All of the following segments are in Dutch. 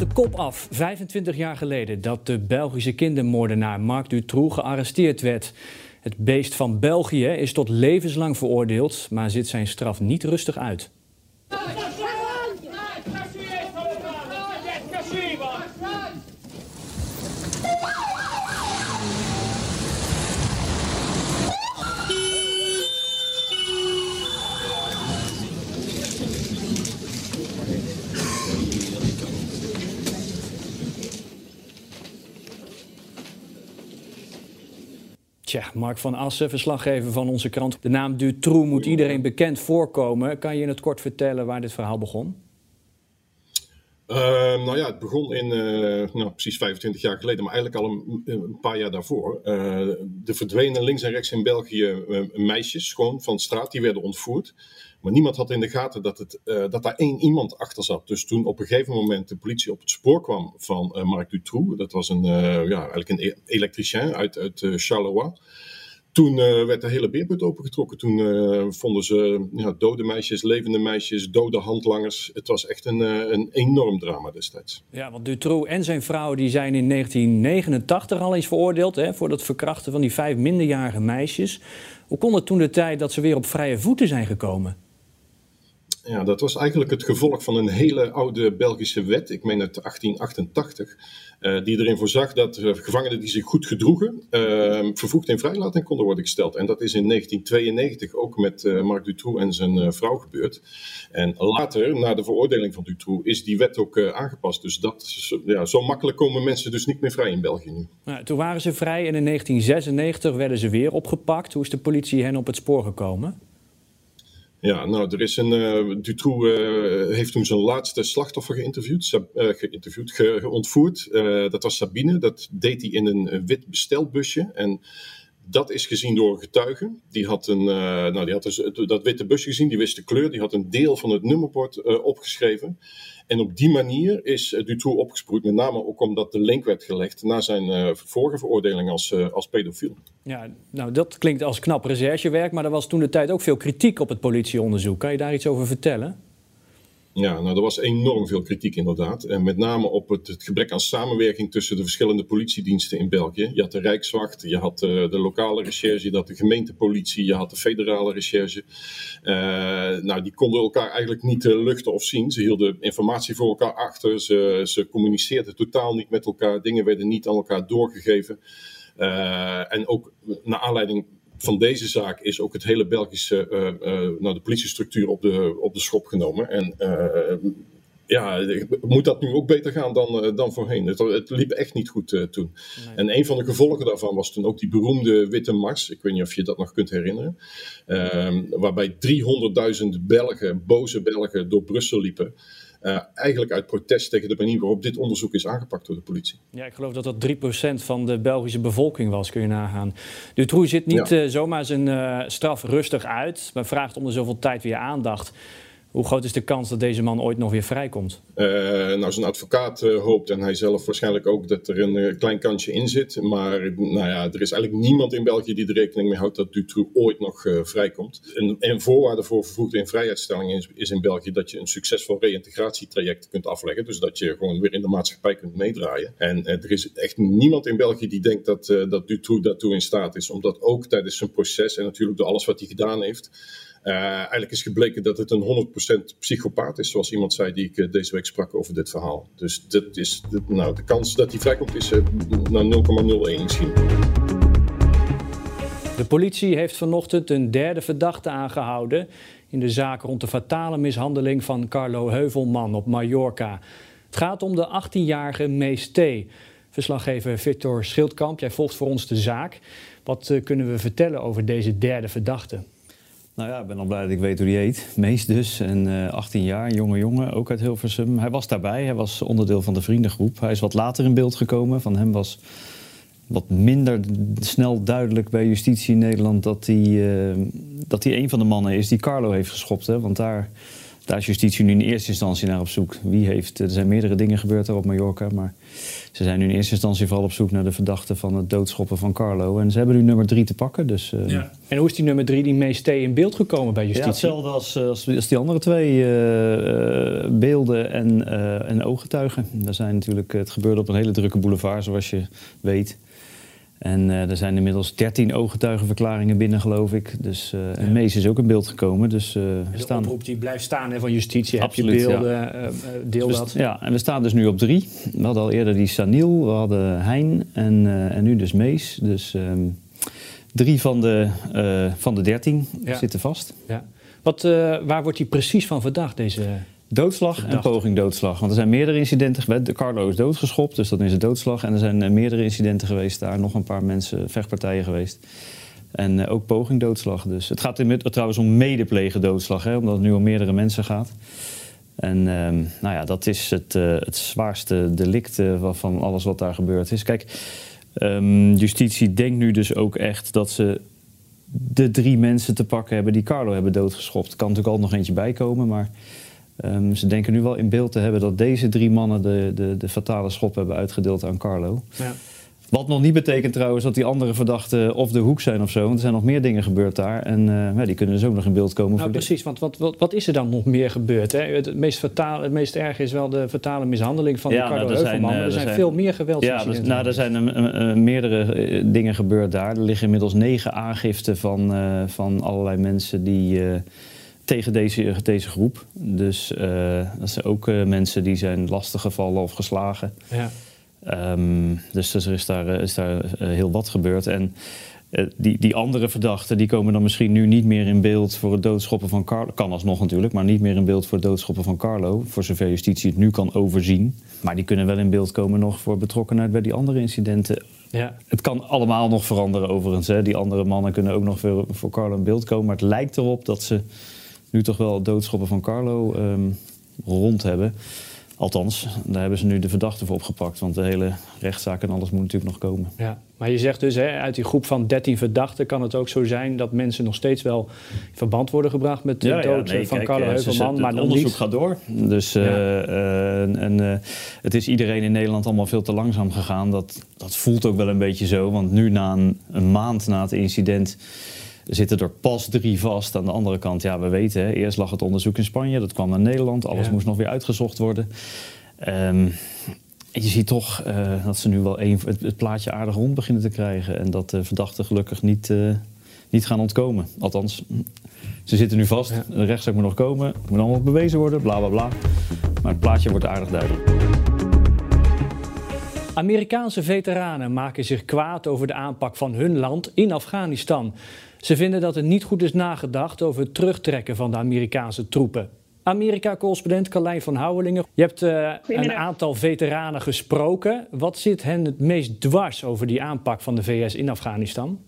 De kop af, 25 jaar geleden, dat de Belgische kindermoordenaar Marc Dutroux gearresteerd werd. Het beest van België is tot levenslang veroordeeld, maar zit zijn straf niet rustig uit. Tja, Mark van Assen, verslaggever van onze krant. De naam Dutroux moet iedereen bekend voorkomen. Kan je in het kort vertellen waar dit verhaal begon? Uh, nou ja, het begon in, uh, nou, precies 25 jaar geleden, maar eigenlijk al een, paar jaar daarvoor. Uh, de verdwenen links en rechts in België meisjes, gewoon van straat, die werden ontvoerd. Maar niemand had in de gaten dat, het, dat daar één iemand achter zat. Dus toen op een gegeven moment de politie op het spoor kwam van Marc Dutroux, dat was een, ja, eigenlijk een e-, elektricien uit, uit Charleroi. Toen uh, werd de hele beerput opengetrokken. Toen uh, vonden ze ja, dode meisjes, levende meisjes, dode handlangers. Het was echt een, uh, een enorm drama destijds. Ja, want Dutroux en zijn vrouw die zijn in 1989 al eens veroordeeld... Hè, voor het verkrachten van die vijf minderjarige meisjes. Hoe kon het toen de tijd dat ze weer op vrije voeten zijn gekomen? Ja, dat was eigenlijk het gevolg van een hele oude Belgische wet, ik meen uit 1888, uh, die erin voorzag dat uh, gevangenen die zich goed gedroegen, uh, vervoegd in vrijlating konden worden gesteld. En dat is in 1992 ook met uh, Marc Dutroux en zijn vrouw gebeurd. En later, na de veroordeling van Dutroux, is die wet ook aangepast. Dus dat, ja, zo makkelijk komen mensen dus niet meer vrij in België nu. Nou, toen waren ze vrij en in 1996 werden ze weer opgepakt. Hoe is de politie hen op het spoor gekomen? Ja, nou, er is een. Uh, Dutroux uh, heeft toen zijn laatste slachtoffer geïnterviewd, uh, geïnterviewd ge, ontvoerd. dat was Sabine. Dat deed hij in een wit bestelbusje. En dat is gezien door een getuige. Die had, een, nou, die had dus dat witte busje gezien, die wist de kleur. Die had een deel van het nummerbord opgeschreven. En op die manier is uh, Dutroux opgesproeid, met name ook omdat de link werd gelegd naar zijn vorige veroordeling als, als pedofiel. Ja, nou dat klinkt als knap recherchewerk, maar er was toen de tijd ook veel kritiek op het politieonderzoek. Kan je daar iets over vertellen? Ja, nou, er was enorm veel kritiek inderdaad. En met name op het, het, gebrek aan samenwerking tussen de verschillende politiediensten in België. Je had de Rijkswacht, je had de, de lokale recherche, je had de gemeentepolitie, je had de federale recherche. Uh, nou, die konden elkaar eigenlijk niet uh, luchten of zien. Ze hielden informatie voor elkaar achter, ze, ze communiceerden totaal niet met elkaar, dingen werden niet aan elkaar doorgegeven. En ook naar aanleiding van deze zaak is ook het hele Belgische, uh, uh, nou, de politiestructuur op de, op de schop genomen. En uh, ja, moet dat nu ook beter gaan dan, dan voorheen? Het, het, liep echt niet goed toen. Nee. En een van de gevolgen daarvan was toen ook die beroemde Witte Mars. Ik weet niet of je dat nog kunt herinneren. Waarbij 300.000 Belgen, boze Belgen, door Brussel liepen. Uh, eigenlijk uit protest tegen de manier waarop dit onderzoek is aangepakt door de politie. Ja, ik geloof dat dat 3% van de Belgische bevolking was, kun je nagaan. Dutroux zit niet ja. uh, zomaar zijn uh, straf rustig uit, maar vraagt om de zoveel tijd weer aandacht. Hoe groot is de kans dat deze man ooit nog weer vrijkomt? Uh, nou, zijn advocaat uh, hoopt en hij zelf waarschijnlijk ook dat er een uh, klein kansje in zit. Maar nou ja, er is eigenlijk niemand in België die er rekening mee houdt dat Dutroux ooit nog vrijkomt. En, voorwaarde voor vervoegde in vrijheidsstelling is, is, in België dat je een succesvol reïntegratietraject kunt afleggen. Dus dat je gewoon weer in de maatschappij kunt meedraaien. En er is echt niemand in België die denkt dat, dat Dutroux daartoe in staat is. Omdat ook tijdens zijn proces en natuurlijk door alles wat hij gedaan heeft uh, eigenlijk is gebleken dat het een 100% psychopaat is, zoals iemand zei die ik uh, deze week sprak over dit verhaal. Dus dat is, nou, de kans dat hij vrijkomt is uh, naar 0,01 misschien. De politie heeft vanochtend een derde verdachte aangehouden in de zaak rond de fatale mishandeling van Carlo Heuvelman op Mallorca. Het gaat om de 18-jarige Mees T. Verslaggever Victor Schildkamp, jij volgt voor ons de zaak. Wat kunnen we vertellen over deze derde verdachte? Nou ja, ik ben al blij dat ik weet hoe die heet. Mees dus, en uh, 18 jaar, jonge jongen, ook uit Hilversum. Hij was daarbij, hij was onderdeel van de vriendengroep. Hij is wat later in beeld gekomen. Van hem was wat minder snel duidelijk bij justitie in Nederland... dat hij, uh, dat hij een van de mannen is die Carlo heeft geschopt. Hè? Want daar daar is justitie nu in eerste instantie naar op zoek. Wie heeft, er zijn meerdere dingen gebeurd daar op Mallorca, maar ze zijn nu in eerste instantie vooral op zoek naar de verdachte van het doodschoppen van Carlo. En ze hebben nu nummer drie te pakken. Dus, uh... ja. En hoe is die nummer drie, die meest in beeld gekomen bij justitie? Ja, hetzelfde als, eh, als, als die andere twee uh, beelden en, en ooggetuigen. Daar zijn natuurlijk, het gebeurde op een hele drukke boulevard, zoals je weet. En uh, er zijn inmiddels 13 ooggetuigenverklaringen binnen, geloof ik. Dus, uh, en Mees is ook in beeld gekomen. Dus, uh, de staan... oproep die blijft staan hè, van justitie. Absoluut, Heb je beelden, ja. deel dus, dat. Ja, en we staan dus nu op drie. We hadden al eerder die Saniel, we hadden Hein en, en nu dus Mees. Dus um, drie van de, van de 13 ja. zitten vast. Ja. Wat, waar wordt hij precies van verdacht, deze... Doodslag en poging doodslag. Want er zijn meerdere incidenten geweest. Carlo is doodgeschopt, dus dat is een doodslag. En er zijn uh, meerdere incidenten geweest daar. Nog een paar mensen, vechtpartijen geweest. En uh, ook poging doodslag. Dus het gaat in, trouwens om medeplegen doodslag, hè, omdat het nu om meerdere mensen gaat. En um, nou ja, dat is het, uh, het zwaarste delict van alles wat daar gebeurd is. Kijk, um, justitie denkt nu dus ook echt dat ze de drie mensen te pakken hebben die Carlo hebben doodgeschopt. Er kan natuurlijk al nog eentje bijkomen, maar Um, ze denken nu wel in beeld te hebben dat deze drie mannen de, de, de fatale schop hebben uitgedeeld aan Carlo. Ja. Wat nog niet betekent trouwens dat die andere verdachten of de hoek zijn of zo. Want er zijn nog meer dingen gebeurd daar. En uh, ja, die kunnen dus ook nog in beeld komen. Nou, precies, want wat, wat, wat, is er dan nog meer gebeurd? Hè? Het, meest fatale, het meest erg is wel de fatale mishandeling van ja, Carlo nou, er zijn, uh, er, zijn, veel meer geweld. Ja, dus, nou, er zijn uh, meerdere dingen gebeurd daar. Er liggen inmiddels negen aangiften van, van allerlei mensen die tegen deze, deze groep. Dus uh, dat zijn ook uh, mensen die zijn lastiggevallen of geslagen. Ja. Um, dus, dus er is daar, is daar heel wat gebeurd. En die, die andere verdachten die komen dan misschien nu niet meer in beeld voor het doodschoppen van Carlo. Kan alsnog natuurlijk, maar niet meer in beeld voor het doodschoppen van Carlo. Voor zover justitie het nu kan overzien. Maar die kunnen wel in beeld komen nog voor betrokkenheid bij die andere incidenten. Ja. Het kan allemaal nog veranderen overigens. Hè. Die andere mannen kunnen ook nog voor, voor Carlo in beeld komen. Maar het lijkt erop dat ze nu toch wel het doodschoppen van Carlo um, rond hebben. Althans, daar hebben ze nu de verdachte voor opgepakt. Want de hele rechtszaak en alles moet natuurlijk nog komen. Ja, maar je zegt dus, hè, uit die groep van 13 verdachten kan het ook zo zijn dat mensen nog steeds wel in verband worden gebracht met de ja, dood ja, nee, van kijk, Carlo eh, Heuvelman. Maar het onderzoek gaat door. Dus ja. uh, en, uh, het is iedereen in Nederland allemaal veel te langzaam gegaan. Dat, dat voelt ook wel een beetje zo. Want nu na een, een maand na het incident zitten er pas drie vast. Aan de andere kant, ja, we weten, hè, eerst lag het onderzoek in Spanje, dat kwam naar Nederland, alles moest nog weer uitgezocht worden. Um, je ziet toch uh, dat ze nu wel een, het, het, plaatje aardig rond beginnen te krijgen. En dat de verdachten gelukkig niet, uh, niet gaan ontkomen. Althans, ze zitten nu vast. Ja. De rechtszaak moet nog komen. Moet allemaal bewezen worden, bla bla bla. Maar het plaatje wordt aardig duidelijk. Amerikaanse veteranen maken zich kwaad over de aanpak van hun land in Afghanistan. Ze vinden dat er niet goed is nagedacht over het terugtrekken van de Amerikaanse troepen. Amerika-correspondent Carlijn van Houwelingen. Je hebt uh, een aantal veteranen gesproken. Wat zit hen het meest dwars over die aanpak van de VS in Afghanistan?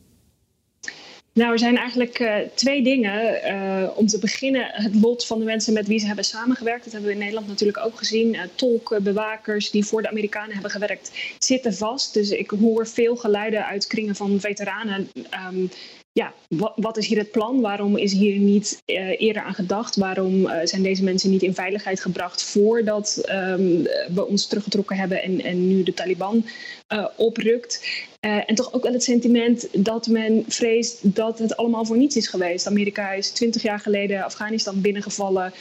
Nou, er zijn eigenlijk uh, twee dingen. Uh, om te beginnen het lot van de mensen met wie ze hebben samengewerkt. Dat hebben we in Nederland natuurlijk ook gezien. Uh, tolken, bewakers die voor de Amerikanen hebben gewerkt, zitten vast. Dus ik hoor veel geluiden uit kringen van veteranen. Um, ja, wat, is hier het plan? Waarom is hier niet uh, eerder aan gedacht? Waarom uh, zijn deze mensen niet in veiligheid gebracht voordat um, we ons teruggetrokken hebben en, en nu de Taliban uh, oprukt? en toch ook wel het sentiment dat men vreest dat het allemaal voor niets is geweest. Amerika is twintig jaar geleden Afghanistan binnengevallen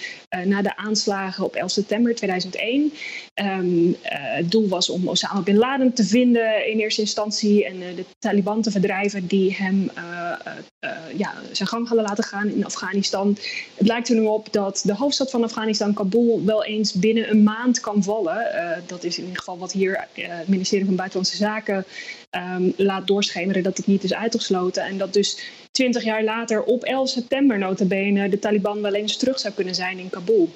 na de aanslagen op 11 september 2001. Um, het doel was om Osama bin Laden te vinden in eerste instantie en de Taliban te verdrijven die hem ja, zijn gang hadden laten gaan in Afghanistan. Het lijkt er nu op dat de hoofdstad van Afghanistan, Kabul, wel eens binnen een maand kan vallen. Uh, dat is in ieder geval wat hier het ministerie van Buitenlandse Zaken um, laat doorschemeren dat het niet is uitgesloten. En dat dus twintig jaar later op 11 september notabene de Taliban wel eens terug zou kunnen zijn in Kabul.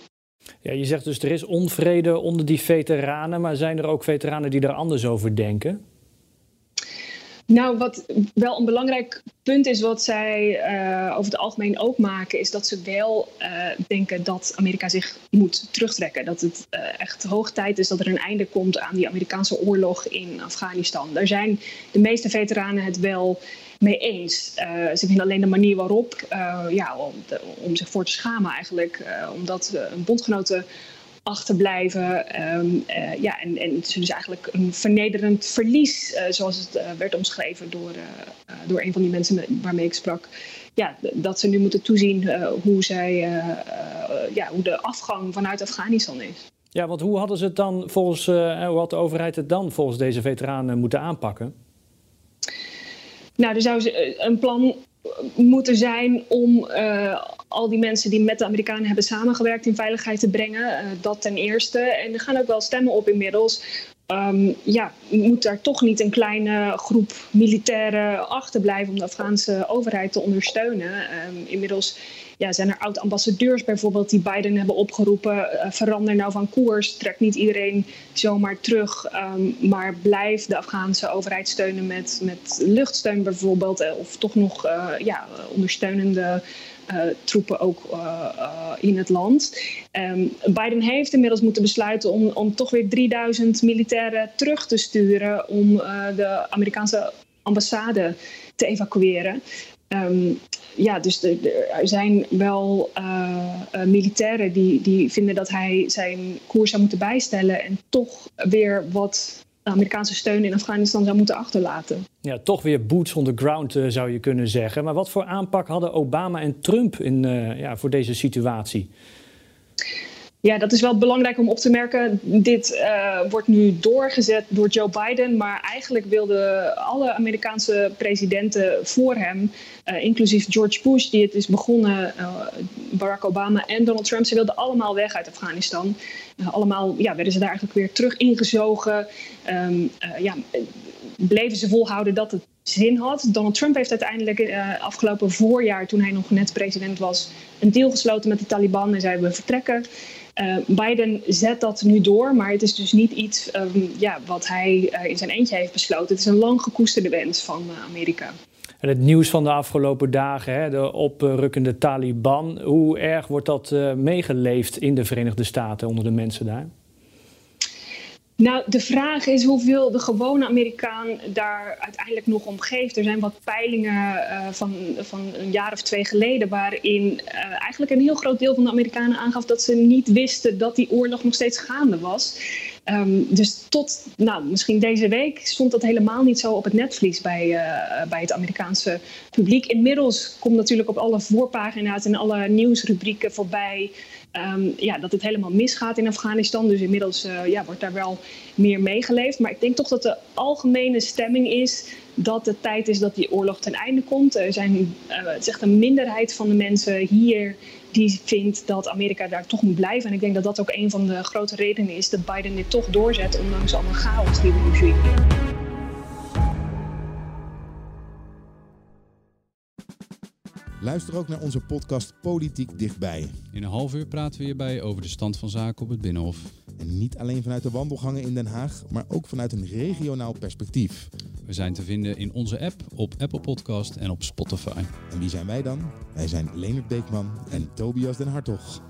Ja, je zegt dus er is onvrede onder die veteranen, maar zijn er ook veteranen die er anders over denken? Nou, wat wel een belangrijk punt is, wat zij uh, over het algemeen ook maken, is dat ze wel uh, denken dat Amerika zich moet terugtrekken. Dat het uh, echt hoog tijd is dat er een einde komt aan die Amerikaanse oorlog in Afghanistan. Daar zijn de meeste veteranen het wel mee eens. ze vinden alleen de manier waarop, ja, om, om, zich voor te schamen eigenlijk, omdat een bondgenoten achterblijven. Um, uh, ja, en, en het is dus eigenlijk een vernederend verlies, uh, zoals het uh, werd omschreven door, door een van die mensen met, waarmee ik sprak. Ja, dat ze nu moeten toezien hoe, zij, ja, hoe de afgang vanuit Afghanistan is. Ja, want hoe hadden ze het dan volgens, hoe had de overheid het dan volgens deze veteranen moeten aanpakken? Nou, er zou een plan moeten zijn om uh, al die mensen die met de Amerikanen hebben samengewerkt in veiligheid te brengen. Uh, dat ten eerste. En er gaan ook wel stemmen op inmiddels. Um, ja, moet daar toch niet een kleine groep militairen achterblijven om de Afghaanse overheid te ondersteunen? Um, inmiddels ja, zijn er oud-ambassadeurs bijvoorbeeld die Biden hebben opgeroepen. Uh, verander nou van koers. Trek niet iedereen zomaar terug. Um, maar blijf de Afghaanse overheid steunen met, met luchtsteun bijvoorbeeld. Uh, of toch nog uh, ja, ondersteunende troepen ook in het land. Um, Biden heeft inmiddels moeten besluiten om, om toch weer 3000 militairen terug te sturen om de Amerikaanse ambassade te evacueren. Um, ja, dus er, zijn wel militairen die, die vinden dat hij zijn koers zou moeten bijstellen en toch weer wat Amerikaanse steun in Afghanistan zou moeten achterlaten. Ja, toch weer boots on the ground uh, zou je kunnen zeggen. Maar wat voor aanpak hadden Obama en Trump in, ja, voor deze situatie? Ja, dat is wel belangrijk om op te merken. Dit uh, wordt nu doorgezet door Joe Biden, maar eigenlijk wilden alle Amerikaanse presidenten voor hem, uh, inclusief George Bush, die het is begonnen, uh, Barack Obama en Donald Trump, ze wilden allemaal weg uit Afghanistan. allemaal ja, werden ze daar eigenlijk weer terug ingezogen. Um, ja, bleven ze volhouden dat het zin had. Donald Trump heeft uiteindelijk uh, afgelopen voorjaar, toen hij nog net president was, een deal gesloten met de Taliban en zei we vertrekken. Uh, Biden zet dat nu door, maar het is dus niet iets um, ja, wat hij uh, in zijn eentje heeft besloten. Het is een lang gekoesterde wens van Amerika. En het nieuws van de afgelopen dagen, hè, de oprukkende Taliban, hoe erg wordt dat meegeleefd in de Verenigde Staten onder de mensen daar? Nou, de vraag is hoeveel de gewone Amerikaan daar uiteindelijk nog om geeft. Er zijn wat peilingen uh, van, van een jaar of twee geleden waarin uh, eigenlijk een heel groot deel van de Amerikanen aangaf dat ze niet wisten dat die oorlog nog steeds gaande was. Um, dus tot, nou, misschien deze week stond dat helemaal niet zo op het netvlies bij, uh, bij het Amerikaanse publiek. Inmiddels komt natuurlijk op alle voorpagina's en alle nieuwsrubrieken voorbij um, ja, dat het helemaal misgaat in Afghanistan. Dus inmiddels uh, ja, wordt daar wel meer meegeleefd. Maar ik denk toch dat de algemene stemming is dat het tijd is dat die oorlog ten einde komt. Er zijn, uh, het is een minderheid van de mensen hier die vindt dat Amerika daar toch moet blijven. En ik denk dat dat ook een van de grote redenen is dat Biden dit toch doorzet, ondanks alle chaos die we nu zien. Luister ook naar onze podcast Politiek Dichtbij. In een half uur praten we hierbij over de stand van zaken op het Binnenhof. En niet alleen vanuit de wandelgangen in Den Haag, maar ook vanuit een regionaal perspectief. We zijn te vinden in onze app, op Apple Podcast en op Spotify. En wie zijn wij dan? Wij zijn Leonard Beekman en Tobias den Hartog.